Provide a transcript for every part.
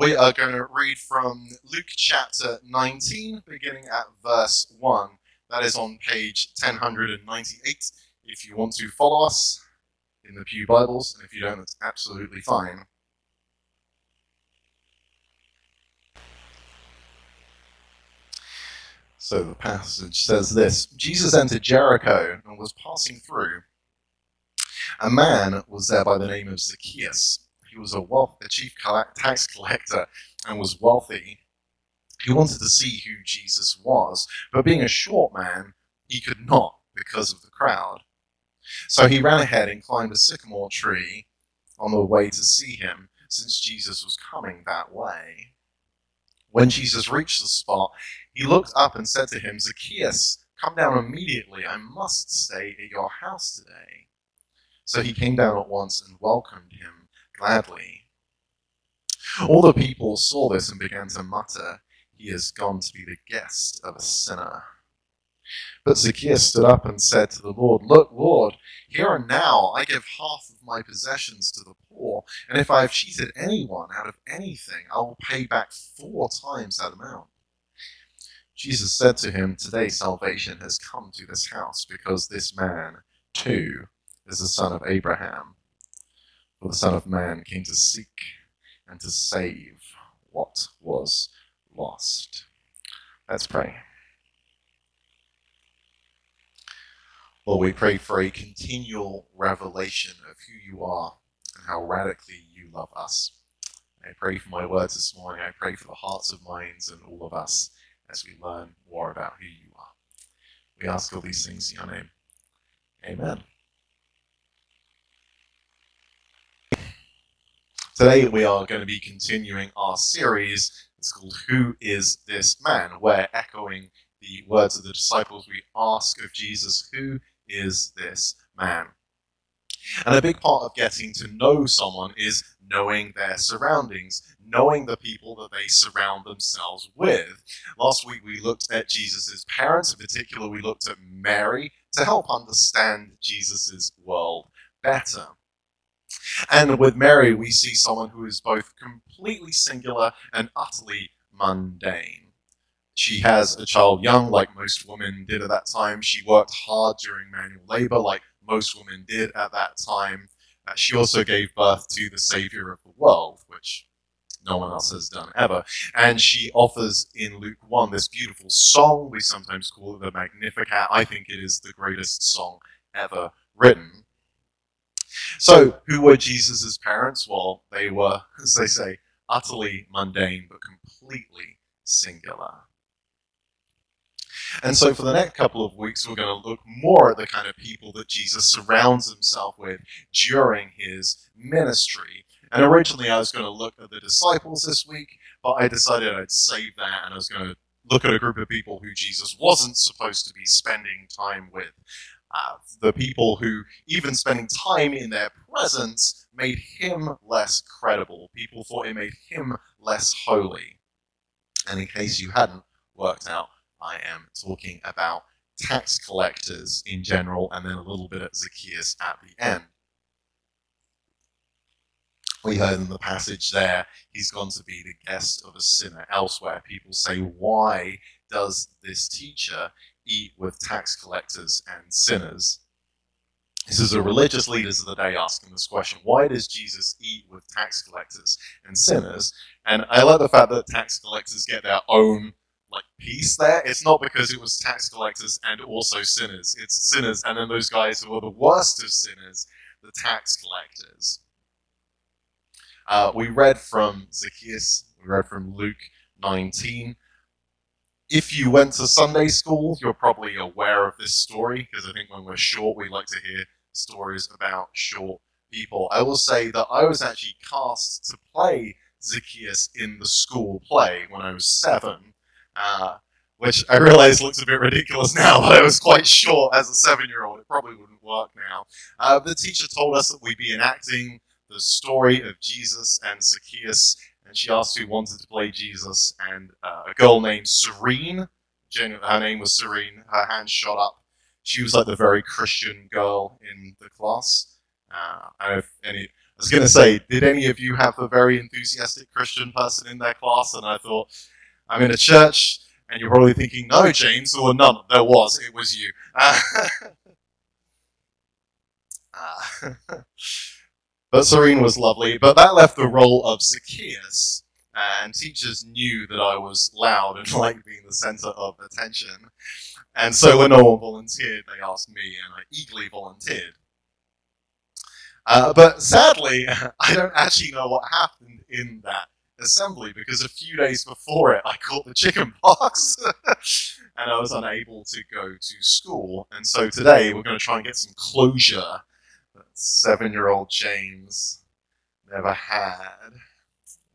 We are going to read from Luke chapter 19, beginning at verse 1. That is on page 1098 if you want to follow us in the Pew Bibles, and if you don't, that's absolutely fine. So the passage says this Jesus entered Jericho and was passing through. A man was there by the name of Zacchaeus. He was a, wealth, chief tax collector and was wealthy. He wanted to see who Jesus was, but being a short man, he could not because of the crowd. So he ran ahead and climbed a sycamore tree on the way to see him, since Jesus was coming that way. When Jesus reached the spot, he looked up and said to him, Zacchaeus, come down immediately. I must stay at your house today. So he came down at once and welcomed him gladly. All the people saw this and began to mutter, He has gone to be the guest of a sinner. But Zacchaeus stood up and said to the Lord, Look, Lord, here and now I give half of my possessions to the poor, and if I have cheated anyone out of anything, I will pay back four times that amount. Jesus said to him, Today salvation has come to this house, because this man, too, is the son of Abraham. For the Son of Man came to seek and to save what was lost. Let's pray. Lord, we pray for a continual revelation of who you are and how radically you love us. I pray for my words this morning. I pray for the hearts of minds and all of us as we learn more about who you are. We ask all these things in your name. Amen. Today we are going to be continuing our series. It's called Who is This Man? Where echoing the words of the disciples, we ask of Jesus, Who is this man? And a big part of getting to know someone is knowing their surroundings, knowing the people that they surround themselves with. Last week we looked at Jesus' parents, in particular, we looked at Mary to help understand Jesus' world better. And with Mary, we see someone who is both completely singular and utterly mundane. She has a child young, like most women did at that time. She worked hard during manual labor, like most women did at that time. Uh, she also gave birth to the Savior of the world, which no one else has done ever. And she offers in Luke 1 this beautiful song. We sometimes call it the Magnificat. I think it is the greatest song ever written. So, who were Jesus' parents? Well, they were, as they say, utterly mundane but completely singular. And so, for the next couple of weeks, we're going to look more at the kind of people that Jesus surrounds himself with during his ministry. And originally, I was going to look at the disciples this week, but I decided I'd save that and I was going to look at a group of people who Jesus wasn't supposed to be spending time with the people who, even spending time in their presence, made him less credible. People thought it made him less holy. And in case you hadn't worked out, I am talking about tax collectors in general, and then a little bit at Zacchaeus at the end. We heard in the passage there, he's gone to be the guest of a sinner. Elsewhere, people say, Why does this teacher eat with tax collectors and sinners. This is the religious leaders of the day asking this question why does Jesus eat with tax collectors and sinners? And I like the fact that tax collectors get their own like piece there. It's not because it was tax collectors and also sinners. It's sinners and then those guys who are the worst of sinners, the tax collectors. Uh, we read from Zacchaeus, we read from Luke 19 if you went to Sunday school, you're probably aware of this story because I think when we're short, we like to hear stories about short people. I will say that I was actually cast to play Zacchaeus in the school play when I was seven, uh, which I realize looks a bit ridiculous now, but I was quite short as a seven year old. It probably wouldn't work now. Uh, the teacher told us that we'd be enacting the story of Jesus and Zacchaeus and she asked who wanted to play Jesus, and uh, a girl named Serene, her name was Serene, her hand shot up. She was like the very Christian girl in the class. Uh, if any, I was going to say, did any of you have a very enthusiastic Christian person in their class? And I thought, I'm in a church, and you're probably thinking, no, James, or none. There was. It was you. Uh, uh, but Serene was lovely. But that left the role of Zacchaeus. And teachers knew that I was loud and liked being the center of attention. And so when no one volunteered, they asked me, and I eagerly volunteered. Uh, but sadly, I don't actually know what happened in that assembly because a few days before it, I caught the chicken pox and I was unable to go to school. And so today, we're going to try and get some closure seven year old James never had.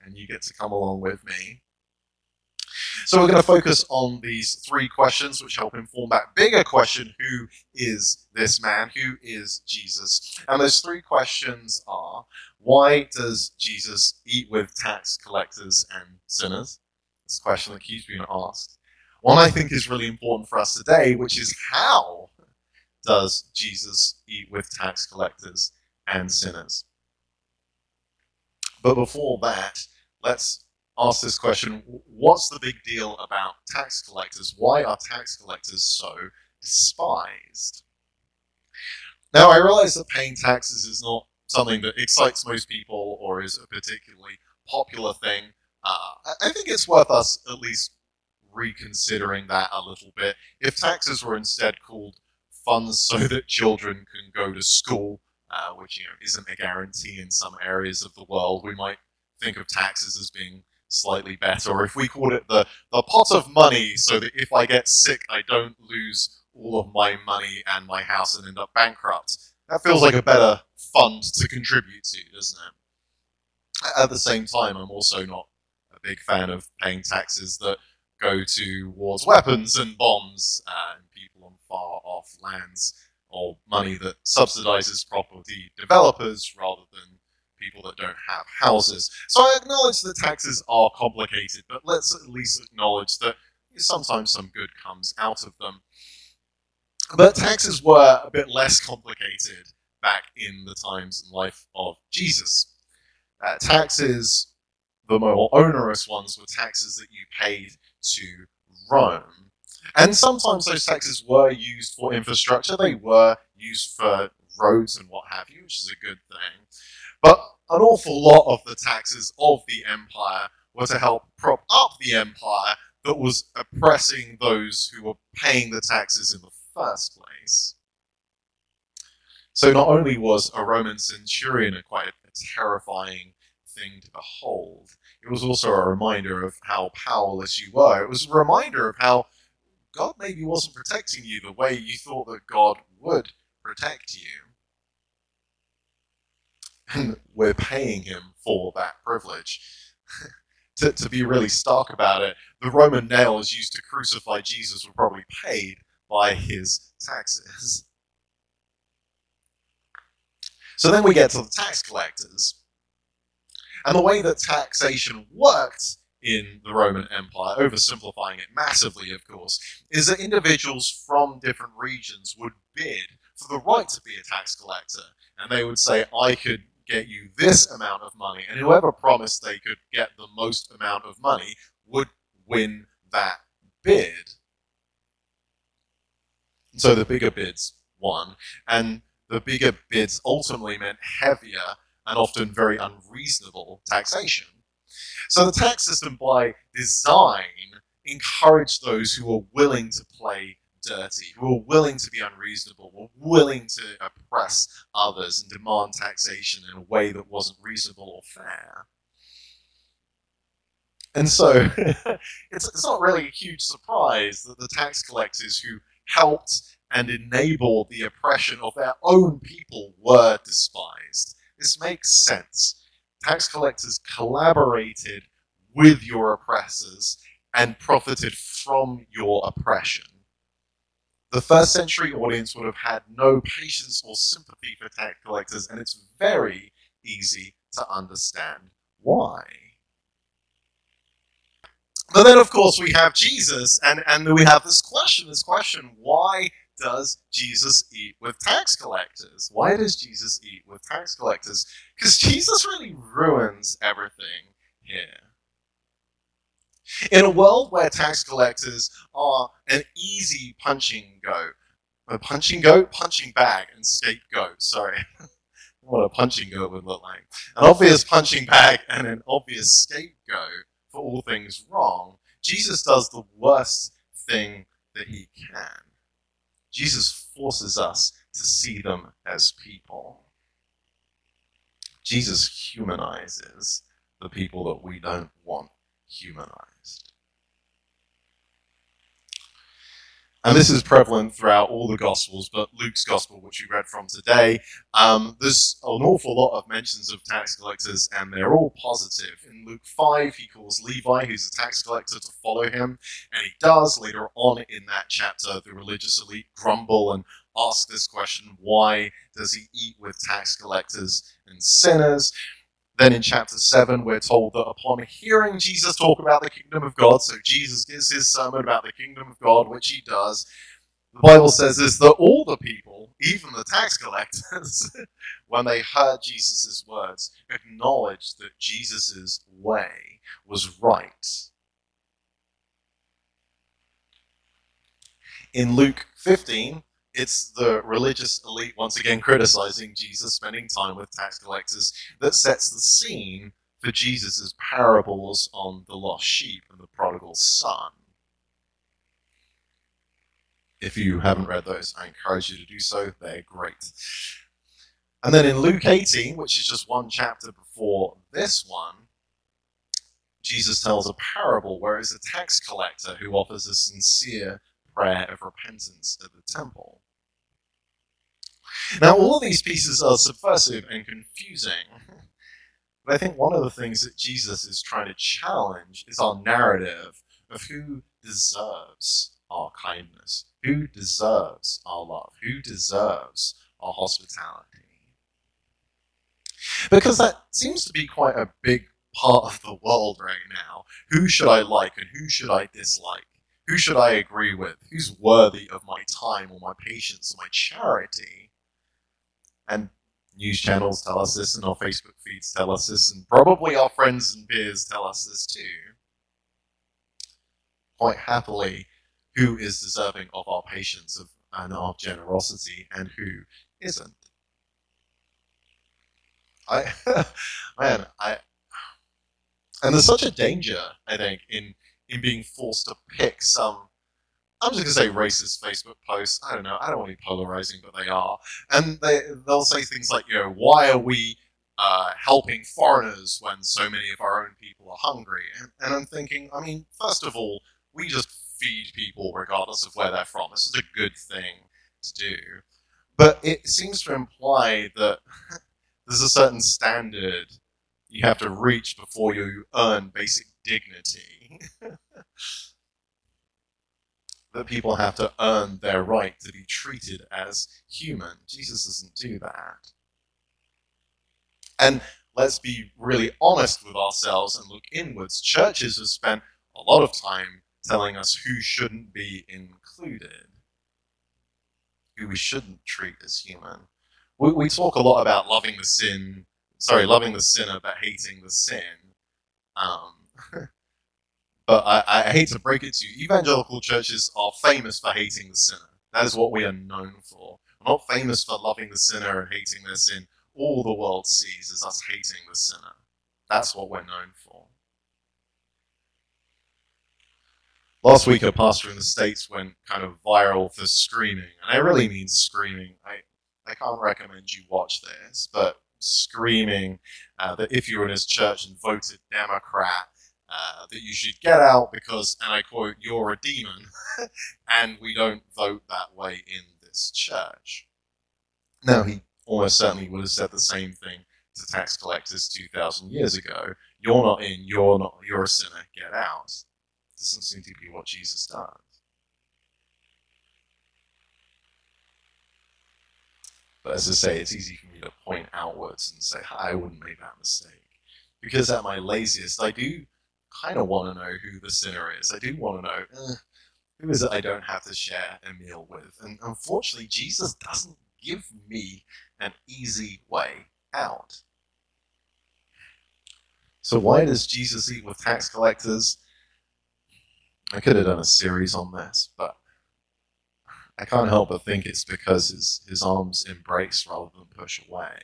And you get to come along with me. So we're going to focus on these three questions, which help inform that bigger question who is this man? Who is Jesus? And those three questions are why does Jesus eat with tax collectors and sinners? It's a question that keeps being asked. One I think is really important for us today, which is how does Jesus eat with tax collectors and sinners? But before that, let's ask this question what's the big deal about tax collectors? Why are tax collectors so despised? Now, I realize that paying taxes is not something that excites most people or is a particularly popular thing. Uh, I think it's worth us at least reconsidering that a little bit. If taxes were instead called funds so that children can go to school, uh, which you know isn't a guarantee in some areas of the world, we might think of taxes as being slightly better, or if we called it the, the pot of money, so that if I get sick, I don't lose all of my money and my house and end up bankrupt. That feels like a better fund to contribute to, doesn't it? At the same time, I'm also not a big fan of paying taxes that go towards weapons and bombs and lands, or money that subsidizes property developers rather than people that don't have houses. So I acknowledge that taxes are complicated, but let's at least acknowledge that sometimes some good comes out of them. But taxes were a bit less complicated back in the times and life of Jesus. Uh, taxes, the more onerous ones, were taxes that you paid to Rome. And sometimes those taxes were used for infrastructure, they were used for roads and what have you, which is a good thing. But an awful lot of the taxes of the empire were to help prop up the empire that was oppressing those who were paying the taxes in the first place. So not only was a Roman centurion a quite a terrifying thing to behold, it was also a reminder of how powerless you were. It was a reminder of how God maybe wasn't protecting you the way you thought that God would protect you and we're paying him for that privilege. to, to be really stark about it, the Roman nails used to crucify Jesus were probably paid by his taxes. So then we get to the tax collectors. And the way that taxation worked in the Roman Empire, oversimplifying it massively, of course, is that individuals from different regions would bid for the right to be a tax collector. And they would say, I could get you this amount of money. And whoever promised they could get the most amount of money would win that bid. And so the bigger bids won. And the bigger bids ultimately meant heavier and often very unreasonable taxation. So the tax system, by design, encouraged those who were willing to play dirty, who were willing to be unreasonable, were willing to oppress others and demand taxation in a way that wasn't reasonable or fair. And so it's, it's not really a huge surprise that the tax collectors who helped and enabled the oppression of their own people were despised. This makes sense. Tax collectors collaborated with your oppressors and profited from your oppression the first century audience would have had no patience or sympathy for tax collectors, and it's very easy to understand why. But then, of course, we have Jesus, and, and we have this question this question why does Jesus eat with tax collectors? Why does Jesus eat with tax collectors? Because Jesus really ruins everything here. In a world where tax collectors are an easy punching go, a punching goat, punching bag, and scapegoat, sorry. what a punching goat would look like. An obvious punching bag and an obvious scapegoat for all things wrong. Jesus does the worst thing that he can. Jesus forces us to see them as people. Jesus humanizes the people that we don't want humanized. And this is prevalent throughout all the Gospels, but Luke's Gospel, which we read from today, um, there's an awful lot of mentions of tax collectors, and they're all positive. In Luke 5, he calls Levi, who's a tax collector, to follow him, and he does. Later on in that chapter, the religious elite grumble and ask this question why does he eat with tax collectors and sinners? Then in chapter 7, we're told that upon hearing Jesus talk about the kingdom of God, so Jesus gives his sermon about the kingdom of God, which he does, the Bible says is that all the people, even the tax collectors, when they heard Jesus' words, acknowledged that Jesus' way was right. In Luke 15, it's the religious elite once again criticizing Jesus spending time with tax collectors that sets the scene for Jesus' parables on the lost sheep and the prodigal son. If you haven't read those, I encourage you to do so. They're great. And then in Luke 18, which is just one chapter before this one, Jesus tells a parable where it's a tax collector who offers a sincere prayer of repentance at the temple. Now, all of these pieces are subversive and confusing. But I think one of the things that Jesus is trying to challenge is our narrative of who deserves our kindness, who deserves our love, who deserves our hospitality. Because that seems to be quite a big part of the world right now. Who should I like and who should I dislike? Who should I agree with? Who's worthy of my time or my patience or my charity? And news channels tell us this, and our Facebook feeds tell us this, and probably our friends and peers tell us this too. Quite happily, who is deserving of our patience of, and our generosity, and who isn't. I, man, I, and there's such a danger, I think, in in being forced to pick some I'm just gonna say racist Facebook posts. I don't know. I don't want to be polarizing, but they are. And they they'll say things like, you know, why are we uh, helping foreigners when so many of our own people are hungry? And, and I'm thinking, I mean, first of all, we just feed people regardless of where they're from. This is a good thing to do. But it seems to imply that there's a certain standard you have to reach before you earn basic dignity. that people have to earn their right to be treated as human. Jesus doesn't do that. And let's be really honest with ourselves and look inwards. Churches have spent a lot of time telling us who shouldn't be included, who we shouldn't treat as human. We, we talk a lot about loving the sin, sorry, loving the sinner but hating the sin. Um, But I, I hate to break it to you, evangelical churches are famous for hating the sinner. That is what we are known for. We're not famous for loving the sinner and hating their sin. All the world sees is us hating the sinner. That's what we're known for. Last week, a pastor in the States went kind of viral for screaming, and I really mean screaming. I, I can't recommend you watch this, but screaming uh, that if you were in his church and voted Democrat, uh, that you should get out because, and I quote, you're a demon, and we don't vote that way in this church. Now, he almost certainly would have said the same thing to tax collectors 2,000 years ago. You're not in, you're not, you're a sinner, get out. Doesn't seem to be what Jesus does. But as I say, it's easy for me to point outwards and say, I wouldn't make that mistake. Because at my laziest, I do kind of want to know who the sinner is. I do want to know, eh, Who is it I don't have to share a meal with? And unfortunately, Jesus doesn't give me an easy way out. So, why does Jesus eat with tax collectors? I could have done a series on this, but I can't help but think it's because his, his arms embrace rather than push away.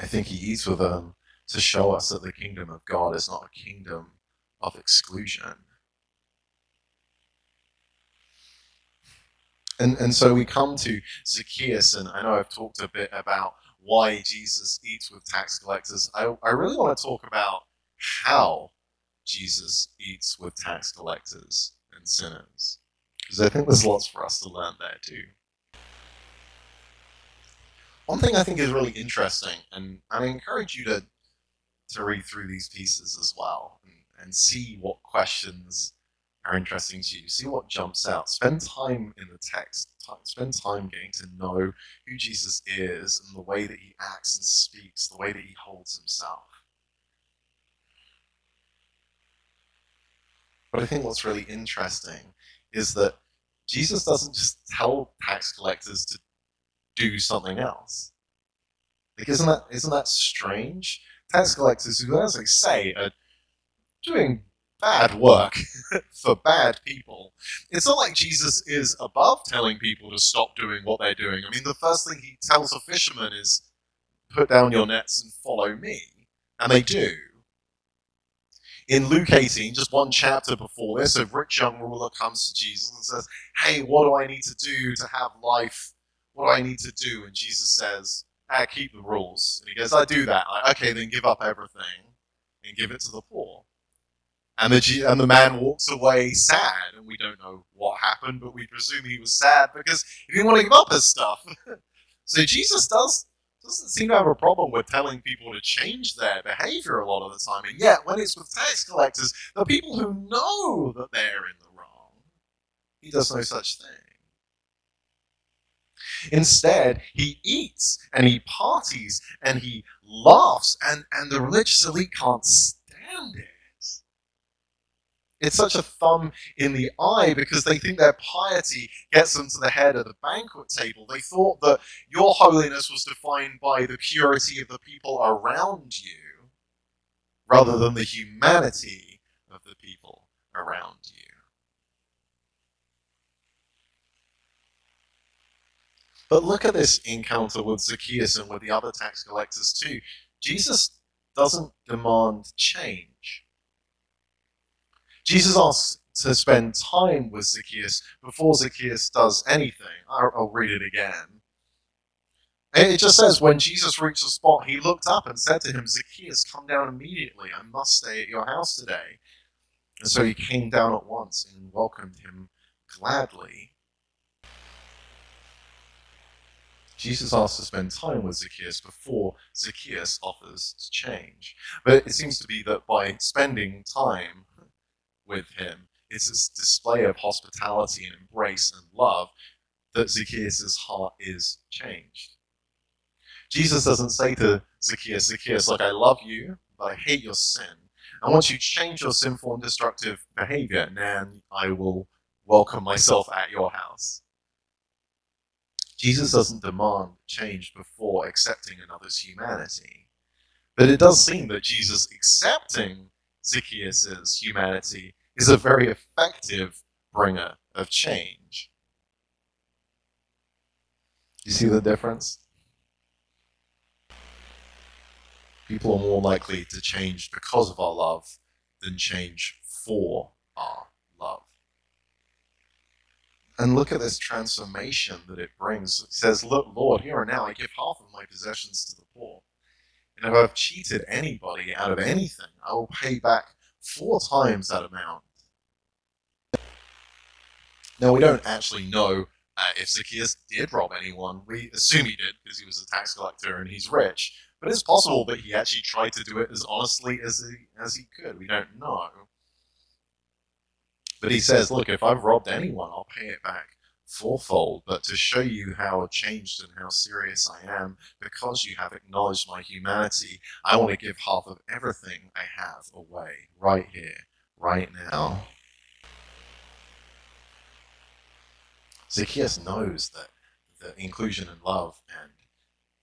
I think he eats with them to show us that the kingdom of God is not a kingdom of exclusion. And, and so we come to Zacchaeus, and I know I've talked a bit about why Jesus eats with tax collectors. I, I really want to talk about how Jesus eats with tax collectors and sinners, because I think there's lots for us to learn there too. One thing I think is really interesting, and I encourage you to to read through these pieces as well and, and see what questions are interesting to you. See what jumps out. Spend time in the text. Spend time getting to know who Jesus is and the way that he acts and speaks, the way that he holds himself. But I think what's really interesting is that Jesus doesn't just tell tax collectors to do something else. Like, isn't that isn't that strange? Tax collectors who, as I say, are doing bad work for bad people. It's not like Jesus is above telling people to stop doing what they're doing. I mean, the first thing he tells a fisherman is, "Put down your nets and follow me," and they do in Luke 18, just one chapter before this, a rich young ruler comes to Jesus and says, Hey, what do I need to do to have life? What do I need to do? And Jesus says, I keep the rules. And he goes, I do that. Okay, then give up everything and give it to the poor. And the, and the man walks away sad, and we don't know what happened, but we presume he was sad because he didn't want to give up his stuff. so Jesus does doesn't seem to have a problem with telling people to change their behavior a lot of the time. And yet, when it's with tax collectors, the people who know that they're in the wrong, he does no such thing. Instead, he eats and he parties and he laughs, and, and the religious elite can't stand it. It's such a thumb in the eye because they think their piety gets them to the head of the banquet table. They thought that your holiness was defined by the purity of the people around you rather than the humanity of the people around you. But look at this encounter with Zacchaeus and with the other tax collectors too. Jesus doesn't demand change. Jesus asks to spend time with Zacchaeus before Zacchaeus does anything. I'll, read it again. It just says, when Jesus reached the spot, he looked up and said to him, Zacchaeus, come down immediately. I must stay at your house today. And so he came down at once and welcomed him gladly. Jesus asks to spend time with Zacchaeus before Zacchaeus offers to change. But it seems to be that by spending time with him. It's this display of hospitality and embrace and love that Zacchaeus' heart is changed. Jesus doesn't say to Zacchaeus, Zacchaeus, look, I love you, but I hate your sin. And once you change your sinful and destructive behavior, then I will welcome myself at your house. Jesus doesn't demand change before accepting another's humanity. But it does seem that Jesus accepting Zacchaeus' humanity is a very effective bringer of change. You see the difference? People are more likely to change because of our love than change for our love. And look at this transformation that it brings. Says, Look, Lord, here and now I give half of my possessions to the poor. And if I've cheated anybody out of anything, I will pay back four times that amount. Now, we don't actually know uh, if Zacchaeus did rob anyone. We assume he did because he was a tax collector and he's rich. But it's possible that he actually tried to do it as honestly as he, as he could. We don't know. But he says, look, if I've robbed anyone, I'll pay it back fourfold. But to show you how changed and how serious I am, because you have acknowledged my humanity, I want to give half of everything I have away right here, right now. Zacchaeus knows that the inclusion and love and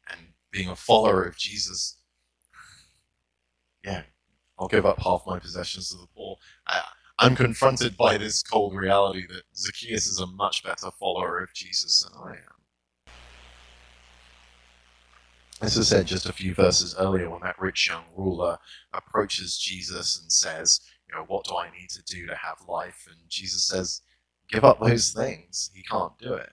and being a follower of Jesus, yeah, I'll give up half my possessions to the poor. I, I'm confronted by this cold reality that Zacchaeus is a much better follower of Jesus than I am. As I said just a few verses earlier, when that rich young ruler approaches Jesus and says, You know, what do I need to do to have life? And Jesus says, Give up those things. He can't do it.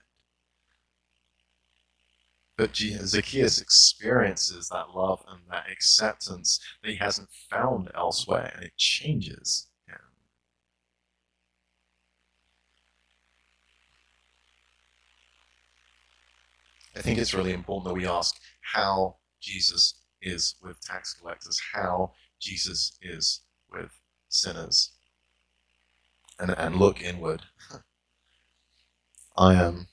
But Zacchaeus experiences that love and that acceptance that he hasn't found elsewhere, and it changes him. I think it's really important that we ask how Jesus is with tax collectors, how Jesus is with sinners, and, and look inward. I am.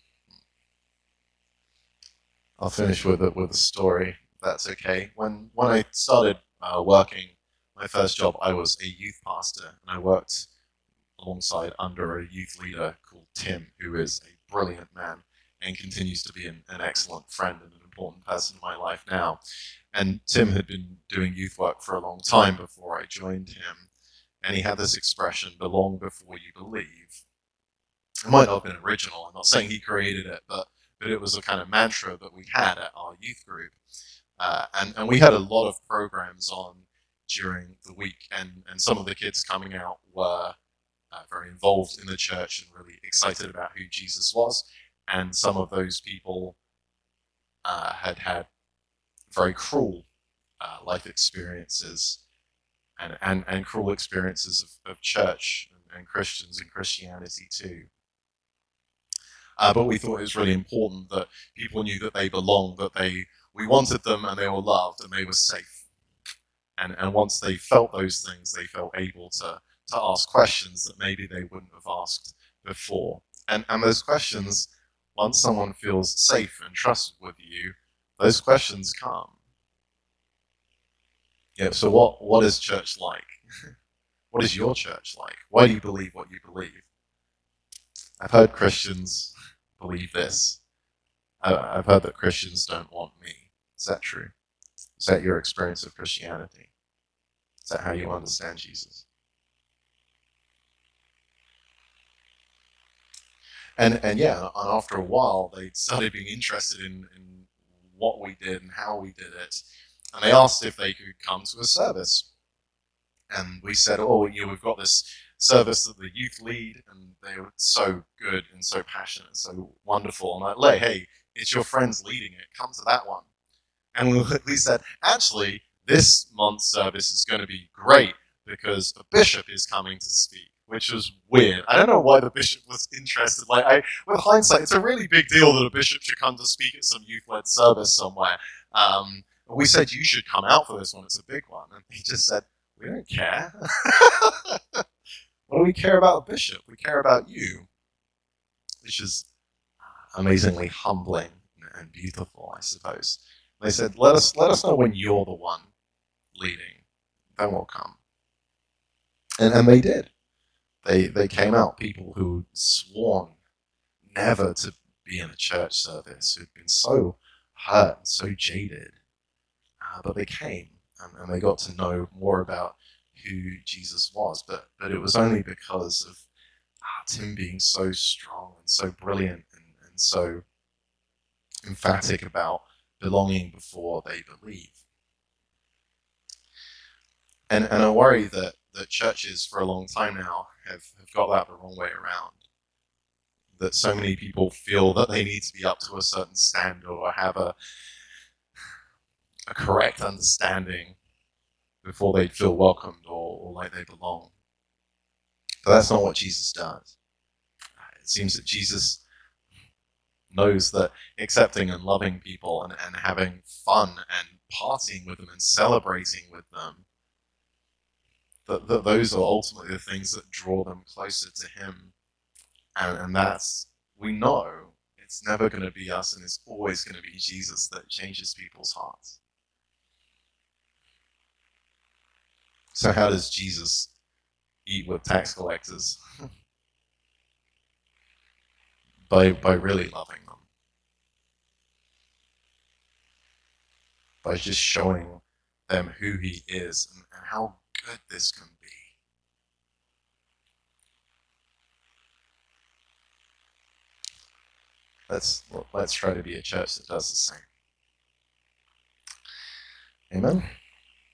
I'll finish with it with a story. That's okay. When when I started uh, working, my first job, I was a youth pastor, and I worked alongside under a youth leader called Tim, who is a brilliant man and continues to be an, an excellent friend and an important person in my life now. And Tim had been doing youth work for a long time before I joined him, and he had this expression, "Belong before you believe." It might not have been original. I'm not saying he created it, but but it was a kind of mantra that we had at our youth group. Uh, and, and we had a lot of programs on during the week, and, and some of the kids coming out were uh, very involved in the church and really excited about who Jesus was. And some of those people uh, had had very cruel uh, life experiences and, and, and cruel experiences of, of church and, and Christians and Christianity too. Uh, but we thought it was really important that people knew that they belonged, that they we wanted them and they were loved and they were safe. And and once they felt those things, they felt able to to ask questions that maybe they wouldn't have asked before. And and those questions, once someone feels safe and trusted with you, those questions come. Yeah, so what what is church like? what is your church like? Why do you believe what you believe? I've heard Christians believe this. I've heard that Christians don't want me. Is that true? Is that your experience of Christianity? Is that how you understand Jesus? And and yeah, and after a while, they started being interested in, in what we did and how we did it, and they asked if they could come to a service. And we said, "Oh, you know, we've got this service that the youth lead, and they were so good and so passionate, and so wonderful. And I like, hey, it's your friends leading it. Come to that one. And we, we said, actually, this month's service is going to be great because a bishop is coming to speak, which was weird. I don't know why the bishop was interested. Like, I, with hindsight, it's a really big deal that a bishop should come to speak at some youth-led service somewhere. Um, we said you should come out for this one. It's a big one, and he just said, "We don't care." What do we care about a bishop? We care about you, which is amazingly humbling and beautiful, I suppose. They said, "Let us let us know when you're the one leading, then we'll come." And and they did. They they came out. people who sworn never to be in a church service, who'd been so hurt and so jaded, uh, but they came and, and they got to know more about who Jesus was, but but it was only because of ah, Tim being so strong and so brilliant and, and so emphatic about belonging before they believe. And and I worry that that churches for a long time now have, have got that the wrong way around. That so many people feel that they need to be up to a certain standard or have a a correct understanding before they feel welcomed or, or like they belong. But that's not what Jesus does. It seems that Jesus knows that accepting and loving people and, and having fun and partying with them and celebrating with them, that, that those are ultimately the things that draw them closer to Him. And, and that's, we know it's never going to be us and it's always going to be Jesus that changes people's hearts. So, how does Jesus eat with tax collectors by by really loving them, by just showing them who He is and, and how good this can be. Let's let's try to be a church that does the same. Amen.